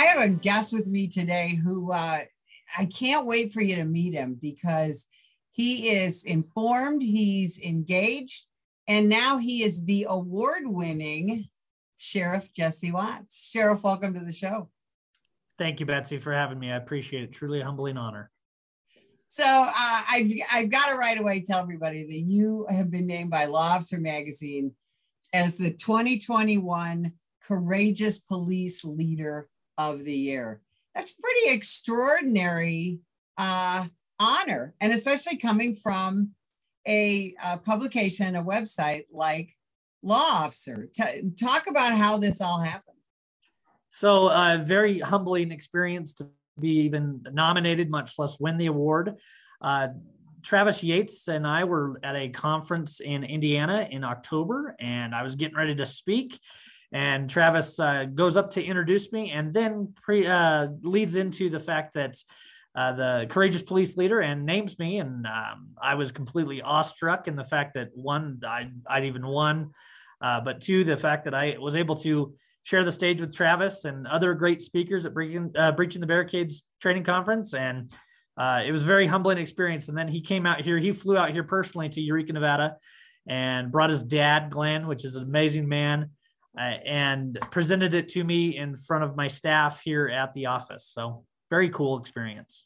I have a guest with me today who uh, I can't wait for you to meet him because he is informed, he's engaged, and now he is the award winning Sheriff Jesse Watts. Sheriff, welcome to the show. Thank you, Betsy, for having me. I appreciate it. Truly a humbling honor. So uh, I've, I've got to right away tell everybody that you have been named by Law Officer Magazine as the 2021 Courageous Police Leader of the Year. That's pretty extraordinary uh, honor, and especially coming from a, a publication, a website like Law Officer. T- talk about how this all happened. So, a uh, very humbling experience to be even nominated, much less win the award. Uh, Travis Yates and I were at a conference in Indiana in October, and I was getting ready to speak. And Travis uh, goes up to introduce me, and then pre, uh, leads into the fact that uh, the courageous police leader and names me, and um, I was completely awestruck in the fact that one, I, I'd even won, uh, but two, the fact that I was able to share the stage with Travis and other great speakers at Breaching, uh, Breaching the Barricades training conference. And uh, it was a very humbling experience. And then he came out here, he flew out here personally to Eureka, Nevada and brought his dad, Glenn, which is an amazing man, uh, and presented it to me in front of my staff here at the office. So very cool experience.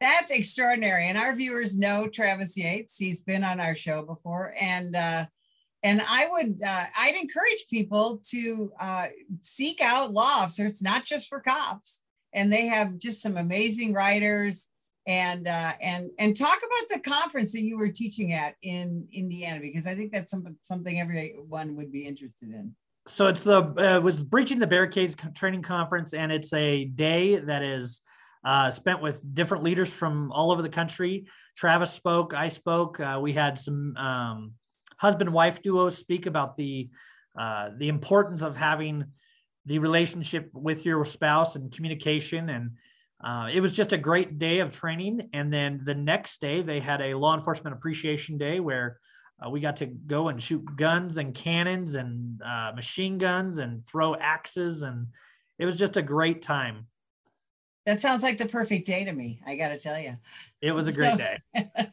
That's extraordinary. And our viewers know Travis Yates. He's been on our show before. And uh, and I would uh, I'd encourage people to uh, seek out law officers, not just for cops. And they have just some amazing writers and uh, and and talk about the conference that you were teaching at in Indiana because I think that's something something everyone would be interested in. So it's the uh, was breaching the barricades training conference, and it's a day that is uh, spent with different leaders from all over the country. Travis spoke, I spoke. Uh, we had some um, husband wife duos speak about the uh, the importance of having the relationship with your spouse and communication and uh, it was just a great day of training and then the next day they had a law enforcement appreciation day where uh, we got to go and shoot guns and cannons and uh, machine guns and throw axes and it was just a great time that sounds like the perfect day to me i gotta tell you it was a great so, day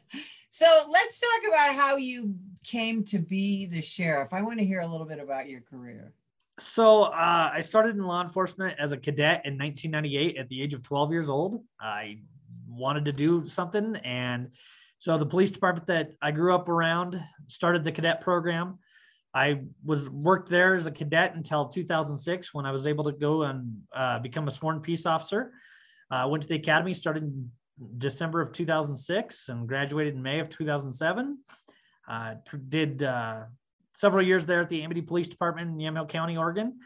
So let's talk about how you came to be the sheriff. I want to hear a little bit about your career. So uh, I started in law enforcement as a cadet in 1998 at the age of 12 years old. I wanted to do something, and so the police department that I grew up around started the cadet program. I was worked there as a cadet until 2006 when I was able to go and uh, become a sworn peace officer. Uh, went to the academy, started December of 2006 and graduated in May of 2007. Uh, did uh, several years there at the Amity Police Department in Yamhill County, Oregon.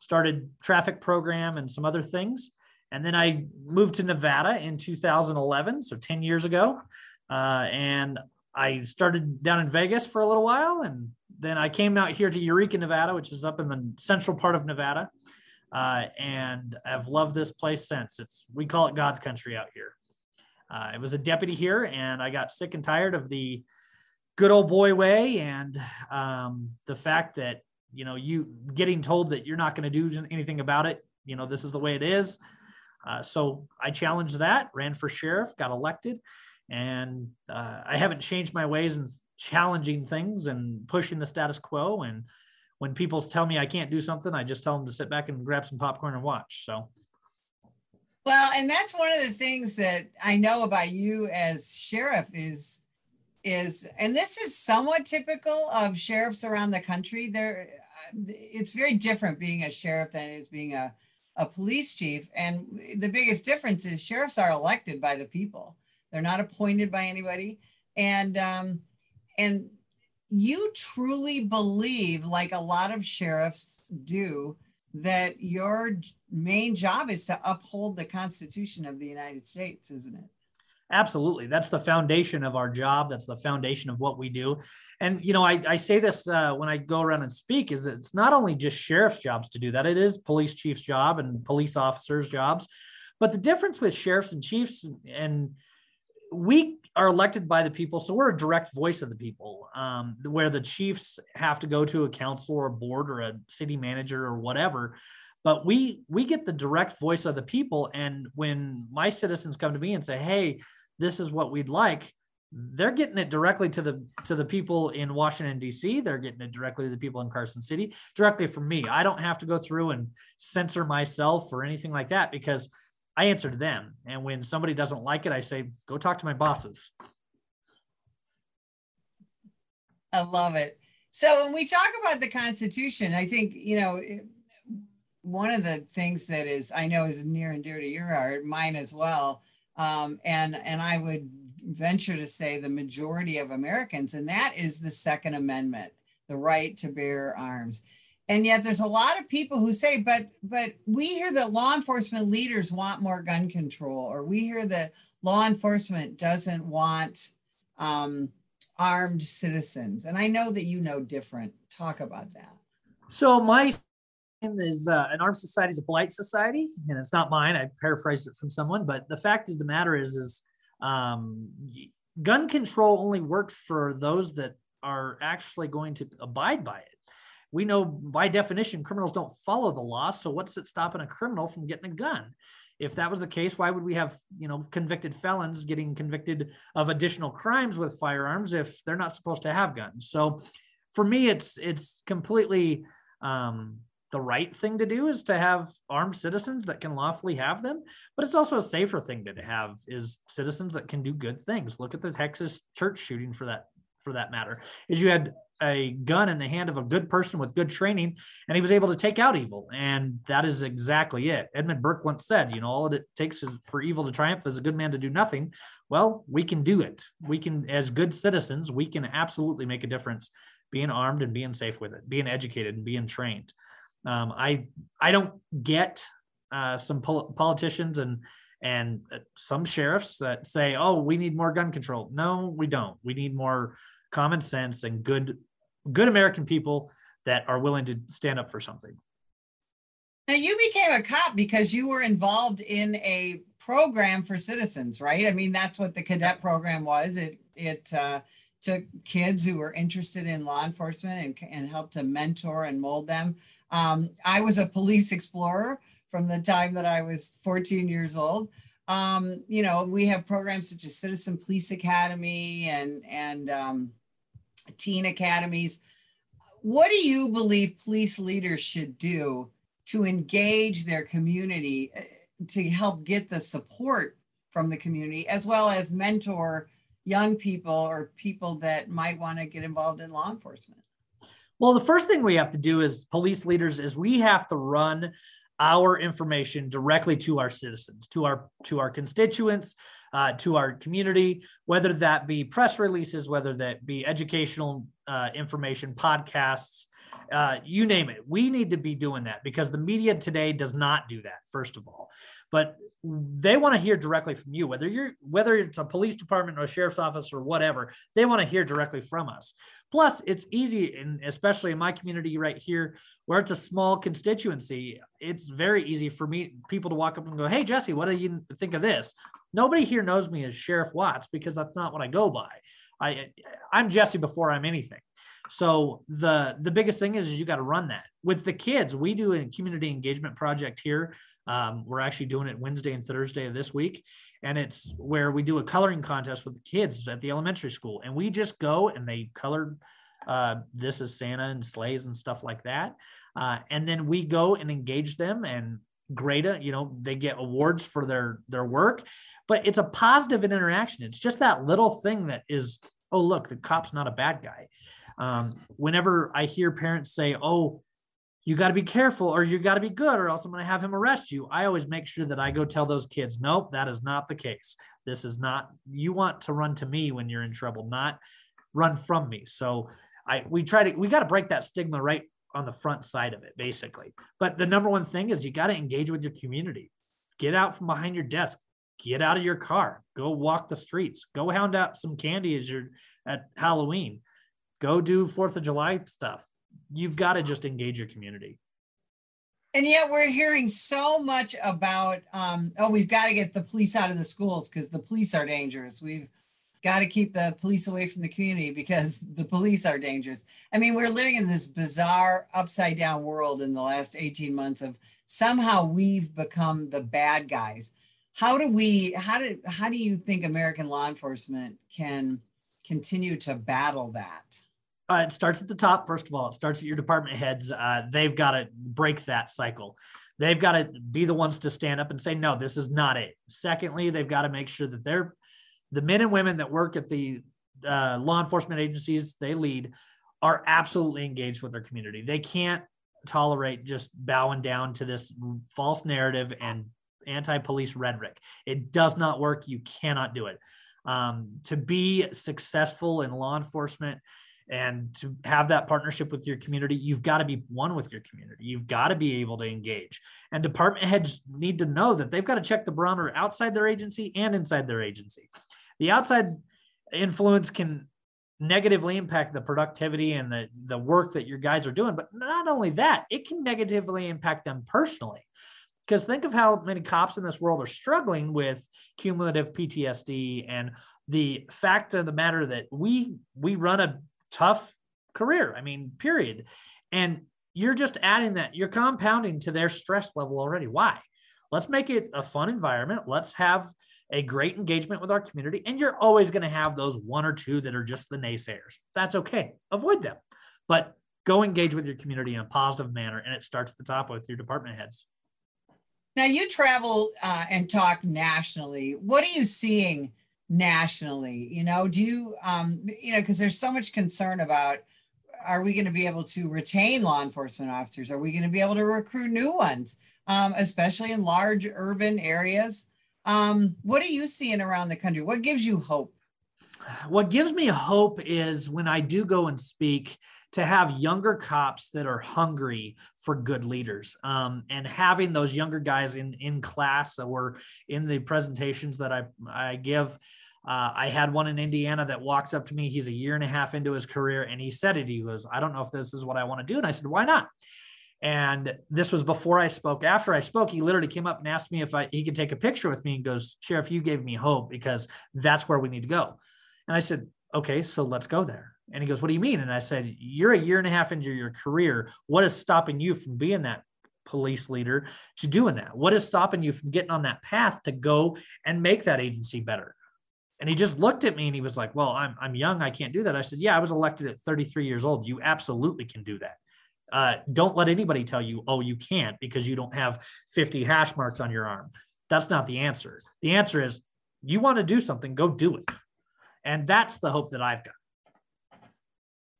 Started traffic program and some other things. And then I moved to Nevada in 2011, so 10 years ago. Uh, and I started down in Vegas for a little while. And then I came out here to Eureka, Nevada, which is up in the central part of Nevada. Uh, and I've loved this place since. It's we call it God's country out here. Uh, I was a deputy here, and I got sick and tired of the good old boy way and um, the fact that you know you getting told that you're not going to do anything about it. You know this is the way it is. Uh, so I challenged that, ran for sheriff, got elected, and uh, I haven't changed my ways in challenging things and pushing the status quo. And when people tell me I can't do something, I just tell them to sit back and grab some popcorn and watch. So well, and that's one of the things that I know about you as sheriff is is and this is somewhat typical of sheriffs around the country. There it's very different being a sheriff than it is being a a police chief and the biggest difference is sheriffs are elected by the people. They're not appointed by anybody and um and you truly believe like a lot of sheriffs do that your main job is to uphold the Constitution of the United States, isn't it? Absolutely. That's the foundation of our job. That's the foundation of what we do. And, you know, I, I say this uh, when I go around and speak is it's not only just sheriff's jobs to do that. It is police chief's job and police officers' jobs. But the difference with sheriffs and chiefs and we are elected by the people, so we're a direct voice of the people. Um, where the chiefs have to go to a council or a board or a city manager or whatever, but we we get the direct voice of the people and when my citizens come to me and say hey this is what we'd like they're getting it directly to the to the people in Washington D.C. They're getting it directly to the people in Carson City, directly from me. I don't have to go through and censor myself or anything like that because I answer to them. And when somebody doesn't like it, I say, "Go talk to my bosses." I love it. So when we talk about the Constitution, I think you know one of the things that is I know is near and dear to your heart, mine as well. Um, and and I would venture to say the majority of Americans, and that is the Second Amendment, the right to bear arms. And yet there's a lot of people who say, but but we hear that law enforcement leaders want more gun control, or we hear that law enforcement doesn't want um, armed citizens. And I know that you know different. Talk about that. So my is uh, an armed society is a polite society, and it's not mine. I paraphrased it from someone, but the fact of the matter is, is um, gun control only worked for those that are actually going to abide by it. We know by definition criminals don't follow the law. So what's it stopping a criminal from getting a gun? If that was the case, why would we have you know convicted felons getting convicted of additional crimes with firearms if they're not supposed to have guns? So for me, it's it's completely um, the right thing to do is to have armed citizens that can lawfully have them but it's also a safer thing to have is citizens that can do good things look at the texas church shooting for that for that matter is you had a gun in the hand of a good person with good training and he was able to take out evil. And that is exactly it. Edmund burke once said you know all it takes is for evil to triumph is a good man to do nothing. Well we can do it. We can as good citizens we can absolutely make a difference being armed and being safe with it being educated and being trained. Um, I I don't get uh, some pol- politicians and and uh, some sheriffs that say, "Oh, we need more gun control." No, we don't. We need more common sense and good good American people that are willing to stand up for something. Now you became a cop because you were involved in a program for citizens, right? I mean, that's what the cadet program was. It it uh, took kids who were interested in law enforcement and, and helped to mentor and mold them. Um, I was a police explorer from the time that I was 14 years old. Um, you know, we have programs such as Citizen Police Academy and and um, teen academies. What do you believe police leaders should do to engage their community uh, to help get the support from the community, as well as mentor young people or people that might want to get involved in law enforcement? Well, the first thing we have to do as police leaders is we have to run our information directly to our citizens, to our to our constituents, uh, to our community, whether that be press releases, whether that be educational uh, information, podcasts, uh, you name it. We need to be doing that because the media today does not do that. First of all, but they want to hear directly from you whether you're whether it's a police department or a sheriff's office or whatever they want to hear directly from us. Plus it's easy and especially in my community right here where it's a small constituency it's very easy for me people to walk up and go hey jesse what do you think of this? Nobody here knows me as sheriff watts because that's not what i go by. I i'm jesse before i'm anything. So the the biggest thing is, is you got to run that. With the kids we do a community engagement project here um, we're actually doing it Wednesday and Thursday of this week. And it's where we do a coloring contest with the kids at the elementary school. And we just go and they color uh, this is Santa and sleighs and stuff like that. Uh, and then we go and engage them and grade it. You know, they get awards for their their work, but it's a positive interaction. It's just that little thing that is, oh look, the cop's not a bad guy. Um, whenever I hear parents say, oh, you got to be careful or you got to be good or else I'm going to have him arrest you. I always make sure that I go tell those kids, nope, that is not the case. This is not, you want to run to me when you're in trouble, not run from me. So I, we try to, we got to break that stigma right on the front side of it, basically. But the number one thing is you got to engage with your community. Get out from behind your desk, get out of your car, go walk the streets, go hound out some candy as you're at Halloween, go do Fourth of July stuff you've got to just engage your community. And yet we're hearing so much about, um, oh, we've got to get the police out of the schools because the police are dangerous. We've got to keep the police away from the community because the police are dangerous. I mean, we're living in this bizarre upside down world in the last 18 months of somehow we've become the bad guys. How do we, how do, how do you think American law enforcement can continue to battle that? Uh, it starts at the top. First of all, it starts at your department heads. Uh, they've got to break that cycle. They've got to be the ones to stand up and say, no, this is not it. Secondly, they've got to make sure that they're the men and women that work at the uh, law enforcement agencies they lead are absolutely engaged with their community. They can't tolerate just bowing down to this false narrative and anti-police rhetoric. It does not work. You cannot do it. Um, to be successful in law enforcement and to have that partnership with your community, you've got to be one with your community. You've got to be able to engage. And department heads need to know that they've got to check the barometer outside their agency and inside their agency. The outside influence can negatively impact the productivity and the, the work that your guys are doing. But not only that, it can negatively impact them personally. Because think of how many cops in this world are struggling with cumulative PTSD and the fact of the matter that we we run a tough career. I mean, period. And you're just adding that, you're compounding to their stress level already. Why? Let's make it a fun environment. Let's have a great engagement with our community. And you're always going to have those one or two that are just the naysayers. That's okay. Avoid them. But go engage with your community in a positive manner. And it starts at the top with your department heads. Now, you travel uh, and talk nationally. What are you seeing nationally? You know, do you, um, you know, because there's so much concern about are we going to be able to retain law enforcement officers? Are we going to be able to recruit new ones, um, especially in large urban areas? Um, what are you seeing around the country? What gives you hope? What gives me hope is when I do go and speak to have younger cops that are hungry for good leaders um, and having those younger guys in in class or in the presentations that I, I give. Uh, I had one in Indiana that walks up to me. He's a year and a half into his career, and he said it. He goes, "I don't know if this is what I want to do." And I said, "Why not?" And this was before I spoke. After I spoke, he literally came up and asked me if I, he could take a picture with me and goes, Sheriff, you gave me hope because that's where we need to go. And I said, okay, so let's go there. And he goes, what do you mean? And I said, you're a year and a half into your career. What is stopping you from being that police leader to doing that? What is stopping you from getting on that path to go and make that agency better? And he just looked at me and he was like, well, I'm, I'm young. I can't do that. I said, yeah, I was elected at 33 years old. You absolutely can do that. Uh, don't let anybody tell you, oh, you can't because you don't have 50 hash marks on your arm. That's not the answer. The answer is you want to do something, go do it. And that's the hope that I've got.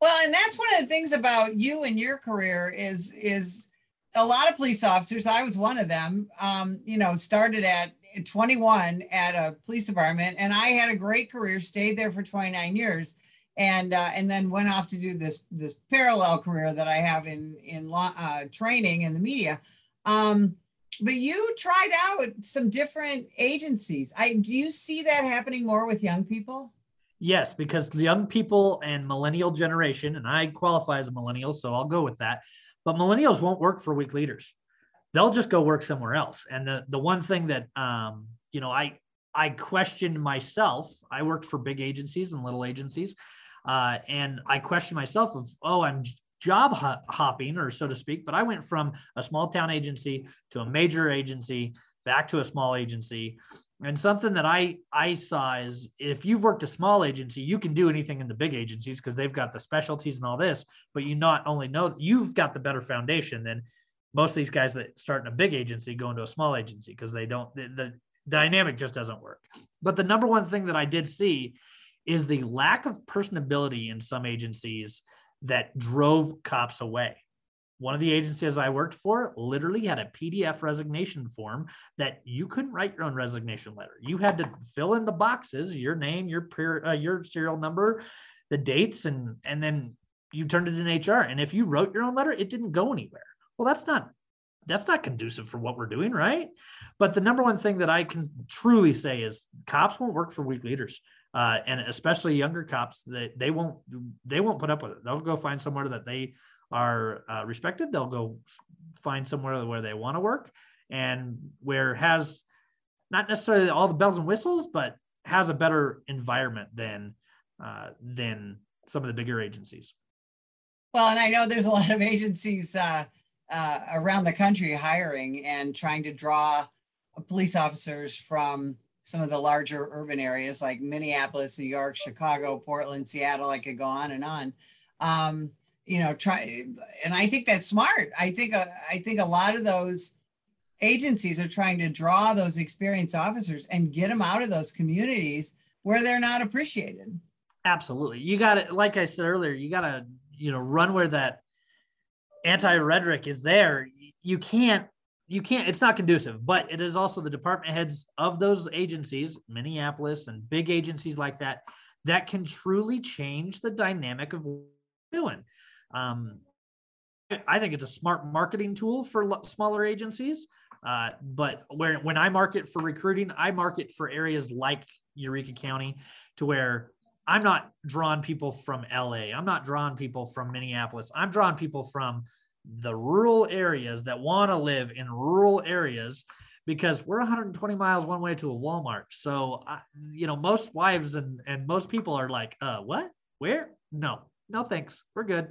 Well, and that's one of the things about you and your career is is a lot of police officers. I was one of them. Um, you know, started at 21 at a police department, and I had a great career. Stayed there for 29 years and uh, and then went off to do this this parallel career that I have in in law, uh, training in the media. Um, but you tried out some different agencies. I do you see that happening more with young people? Yes, because the young people and millennial generation, and I qualify as a millennial, so I'll go with that. But millennials won't work for weak leaders; they'll just go work somewhere else. And the the one thing that um, you know, I I questioned myself. I worked for big agencies and little agencies. Uh, and I questioned myself of, oh, I'm job hopping or so to speak, but I went from a small town agency to a major agency back to a small agency. And something that I I saw is if you've worked a small agency, you can do anything in the big agencies because they've got the specialties and all this. But you not only know you've got the better foundation than most of these guys that start in a big agency go into a small agency because they don't the, the dynamic just doesn't work. But the number one thing that I did see is the lack of personability in some agencies that drove cops away. One of the agencies I worked for literally had a PDF resignation form that you couldn't write your own resignation letter. You had to fill in the boxes, your name, your per, uh, your serial number, the dates, and and then you turned it in HR. And if you wrote your own letter, it didn't go anywhere. Well, that's not that's not conducive for what we're doing, right? But the number one thing that I can truly say is cops won't work for weak leaders uh, and especially younger cops that they won't they won't put up with it. They'll go find somewhere that they are uh, respected. They'll go find somewhere where they want to work and where has not necessarily all the bells and whistles, but has a better environment than uh, than some of the bigger agencies. Well, and I know there's a lot of agencies uh, uh, around the country hiring and trying to draw police officers from some of the larger urban areas like Minneapolis, New York, Chicago, Portland, Seattle. I could go on and on. Um, you know, try, and I think that's smart. I think uh, I think a lot of those agencies are trying to draw those experienced officers and get them out of those communities where they're not appreciated. Absolutely, you got to, like I said earlier, you got to, you know, run where that anti-rhetoric is there. You can't you can't it's not conducive but it is also the department heads of those agencies minneapolis and big agencies like that that can truly change the dynamic of doing um, i think it's a smart marketing tool for smaller agencies uh, but where when i market for recruiting i market for areas like eureka county to where i'm not drawing people from la i'm not drawing people from minneapolis i'm drawing people from the rural areas that want to live in rural areas because we're 120 miles one way to a Walmart. So, I, you know, most wives and, and most people are like, uh, what, where? No, no, thanks. We're good.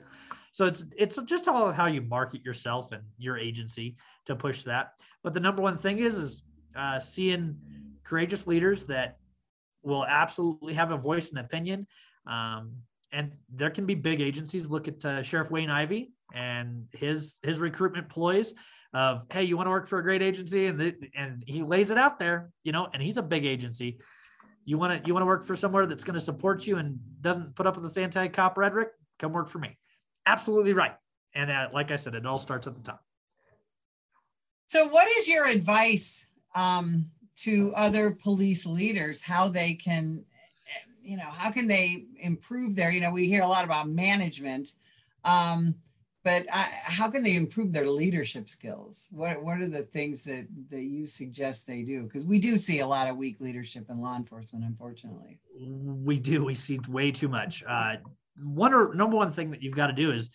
So it's, it's just all how you market yourself and your agency to push that. But the number one thing is, is uh, seeing courageous leaders that will absolutely have a voice and opinion. Um, and there can be big agencies. Look at uh, Sheriff Wayne Ivey and his his recruitment ploys of hey, you want to work for a great agency, and the, and he lays it out there, you know, and he's a big agency. You want to you want to work for somewhere that's going to support you and doesn't put up with this anti-cop rhetoric? Come work for me. Absolutely right. And uh, like I said, it all starts at the top. So, what is your advice um, to other police leaders how they can you know, how can they improve their, you know, we hear a lot about management, um, but I, how can they improve their leadership skills? What, what are the things that, that you suggest they do? Because we do see a lot of weak leadership in law enforcement, unfortunately. We do. We see way too much. Uh, one or number one thing that you've got to do is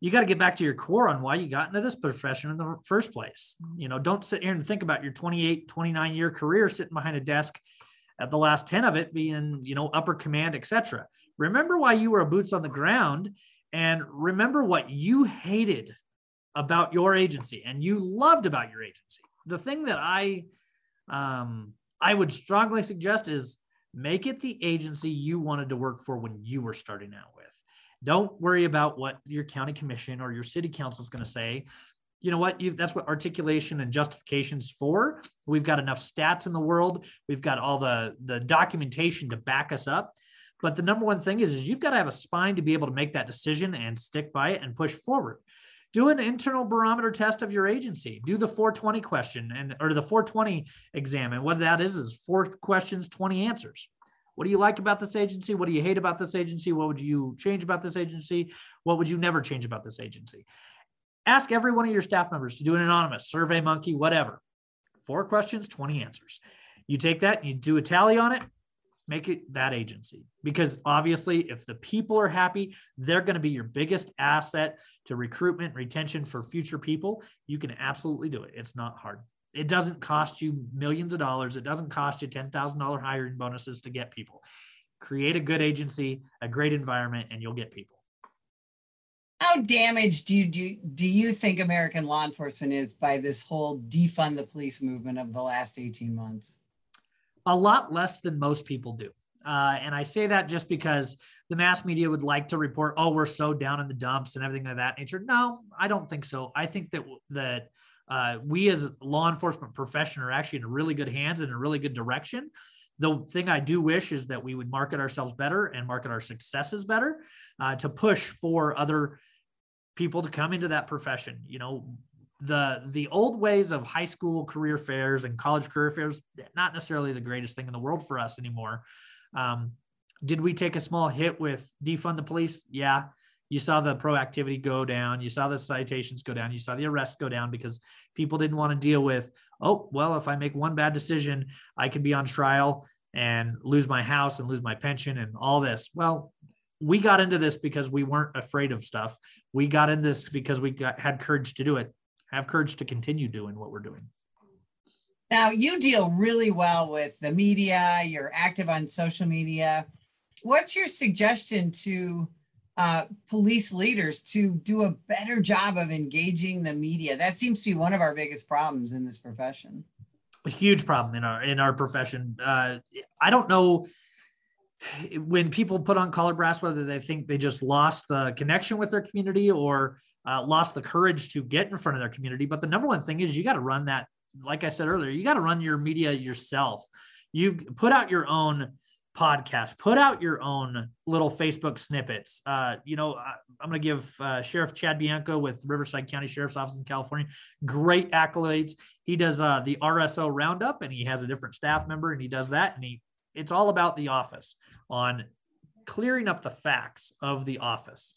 you got to get back to your core on why you got into this profession in the first place. You know, don't sit here and think about your 28, 29 year career sitting behind a desk at the last 10 of it being, you know, upper command, etc. Remember why you were a boots on the ground and remember what you hated about your agency and you loved about your agency. The thing that I um, I would strongly suggest is make it the agency you wanted to work for when you were starting out with. Don't worry about what your county commission or your city council is going to say. You know what? You that's what articulation and justifications for. We've got enough stats in the world. We've got all the the documentation to back us up but the number one thing is, is you've got to have a spine to be able to make that decision and stick by it and push forward. Do an internal barometer test of your agency. Do the 420 question and or the 420 exam and what that is is four questions 20 answers. What do you like about this agency? What do you hate about this agency? What would you change about this agency? What would you never change about this agency? Ask every one of your staff members to do an anonymous survey monkey, whatever. Four questions, 20 answers. You take that, you do a tally on it, make it that agency. Because obviously, if the people are happy, they're going to be your biggest asset to recruitment, retention for future people. You can absolutely do it. It's not hard. It doesn't cost you millions of dollars. It doesn't cost you $10,000 hiring bonuses to get people. Create a good agency, a great environment, and you'll get people how damaged do you, do, do you think American law enforcement is by this whole defund the police movement of the last 18 months? A lot less than most people do. Uh, and I say that just because the mass media would like to report, oh, we're so down in the dumps and everything of that nature. No, I don't think so. I think that that uh, we as law enforcement profession are actually in really good hands and a really good direction. The thing I do wish is that we would market ourselves better and market our successes better uh, to push for other people to come into that profession. You know, the the old ways of high school career fairs and college career fairs not necessarily the greatest thing in the world for us anymore. Um, did we take a small hit with defund the police? Yeah. You saw the proactivity go down. You saw the citations go down. You saw the arrests go down because people didn't want to deal with, oh, well, if I make one bad decision, I could be on trial and lose my house and lose my pension and all this. Well, we got into this because we weren't afraid of stuff. We got in this because we got had courage to do it. Have courage to continue doing what we're doing. Now you deal really well with the media. You're active on social media. What's your suggestion to uh, police leaders to do a better job of engaging the media. That seems to be one of our biggest problems in this profession. A huge problem in our in our profession. Uh, I don't know when people put on collar brass whether they think they just lost the connection with their community or uh, lost the courage to get in front of their community. But the number one thing is you got to run that. Like I said earlier, you got to run your media yourself. You've put out your own podcast put out your own little facebook snippets uh, you know I, am going to give uh, sheriff chad bianco with riverside county sheriff's office in california great accolades he does uh, the rso roundup and he has a different staff member and he does that and he it's all about the office on clearing up the facts of the office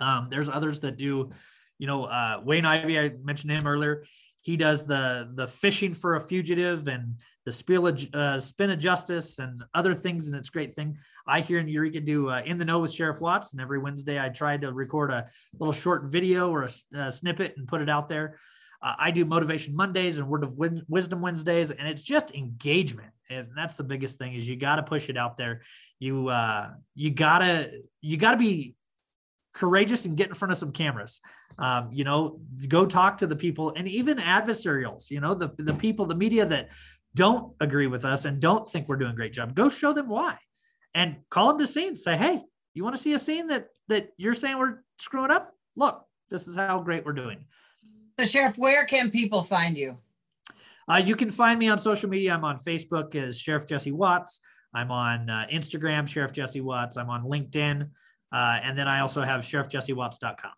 um, there's others that do you know uh, wayne Ivey, i mentioned him earlier. He does the the fishing for a fugitive and the spill of, uh, spin of justice and other things and it's great thing. I here in eureka do uh, in the know with sheriff watts and every wednesday i try to record a little short video or a, a snippet and put it out there. Uh, i do motivation mondays and word of wisdom wednesdays and it's just engagement and that's the biggest thing is you got to push it out there. You uh you gotta you gotta be courageous and get in front of some cameras. Um, you know, go talk to the people and even adversarials, you know, the, the people, the media that don't agree with us and don't think we're doing a great job. Go show them why and call them to scene. Say, hey, you want to see a scene that that you're saying we're screwing up? Look, this is how great we're doing. So, Sheriff, where can people find you? Uh, you can find me on social media. I'm on Facebook as Sheriff Jesse Watts. I'm on uh, Instagram, Sheriff Jesse Watts. I'm on LinkedIn. Uh, and then I also have sheriffjessewatts.com.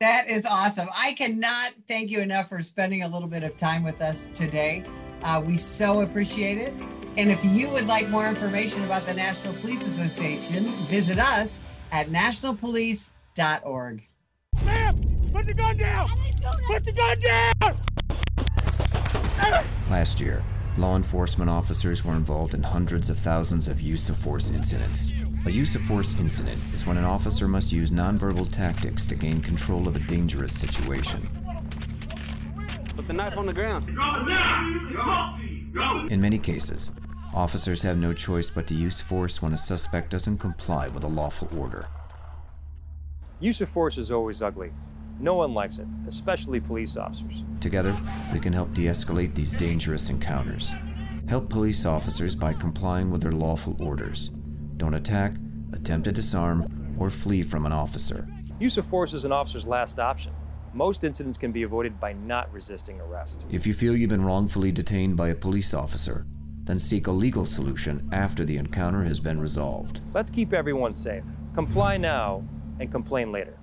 That is awesome. I cannot thank you enough for spending a little bit of time with us today. Uh, we so appreciate it. And if you would like more information about the National Police Association, visit us at nationalpolice.org. Ma'am, put the gun down! Put the gun down! Last year, law enforcement officers were involved in hundreds of thousands of use of force incidents. A use of force incident is when an officer must use nonverbal tactics to gain control of a dangerous situation. Put the knife on the ground. In many cases, officers have no choice but to use force when a suspect doesn't comply with a lawful order. Use of force is always ugly. No one likes it, especially police officers. Together, we can help de escalate these dangerous encounters. Help police officers by complying with their lawful orders. Don't attack, attempt to disarm, or flee from an officer. Use of force is an officer's last option. Most incidents can be avoided by not resisting arrest. If you feel you've been wrongfully detained by a police officer, then seek a legal solution after the encounter has been resolved. Let's keep everyone safe. Comply now and complain later.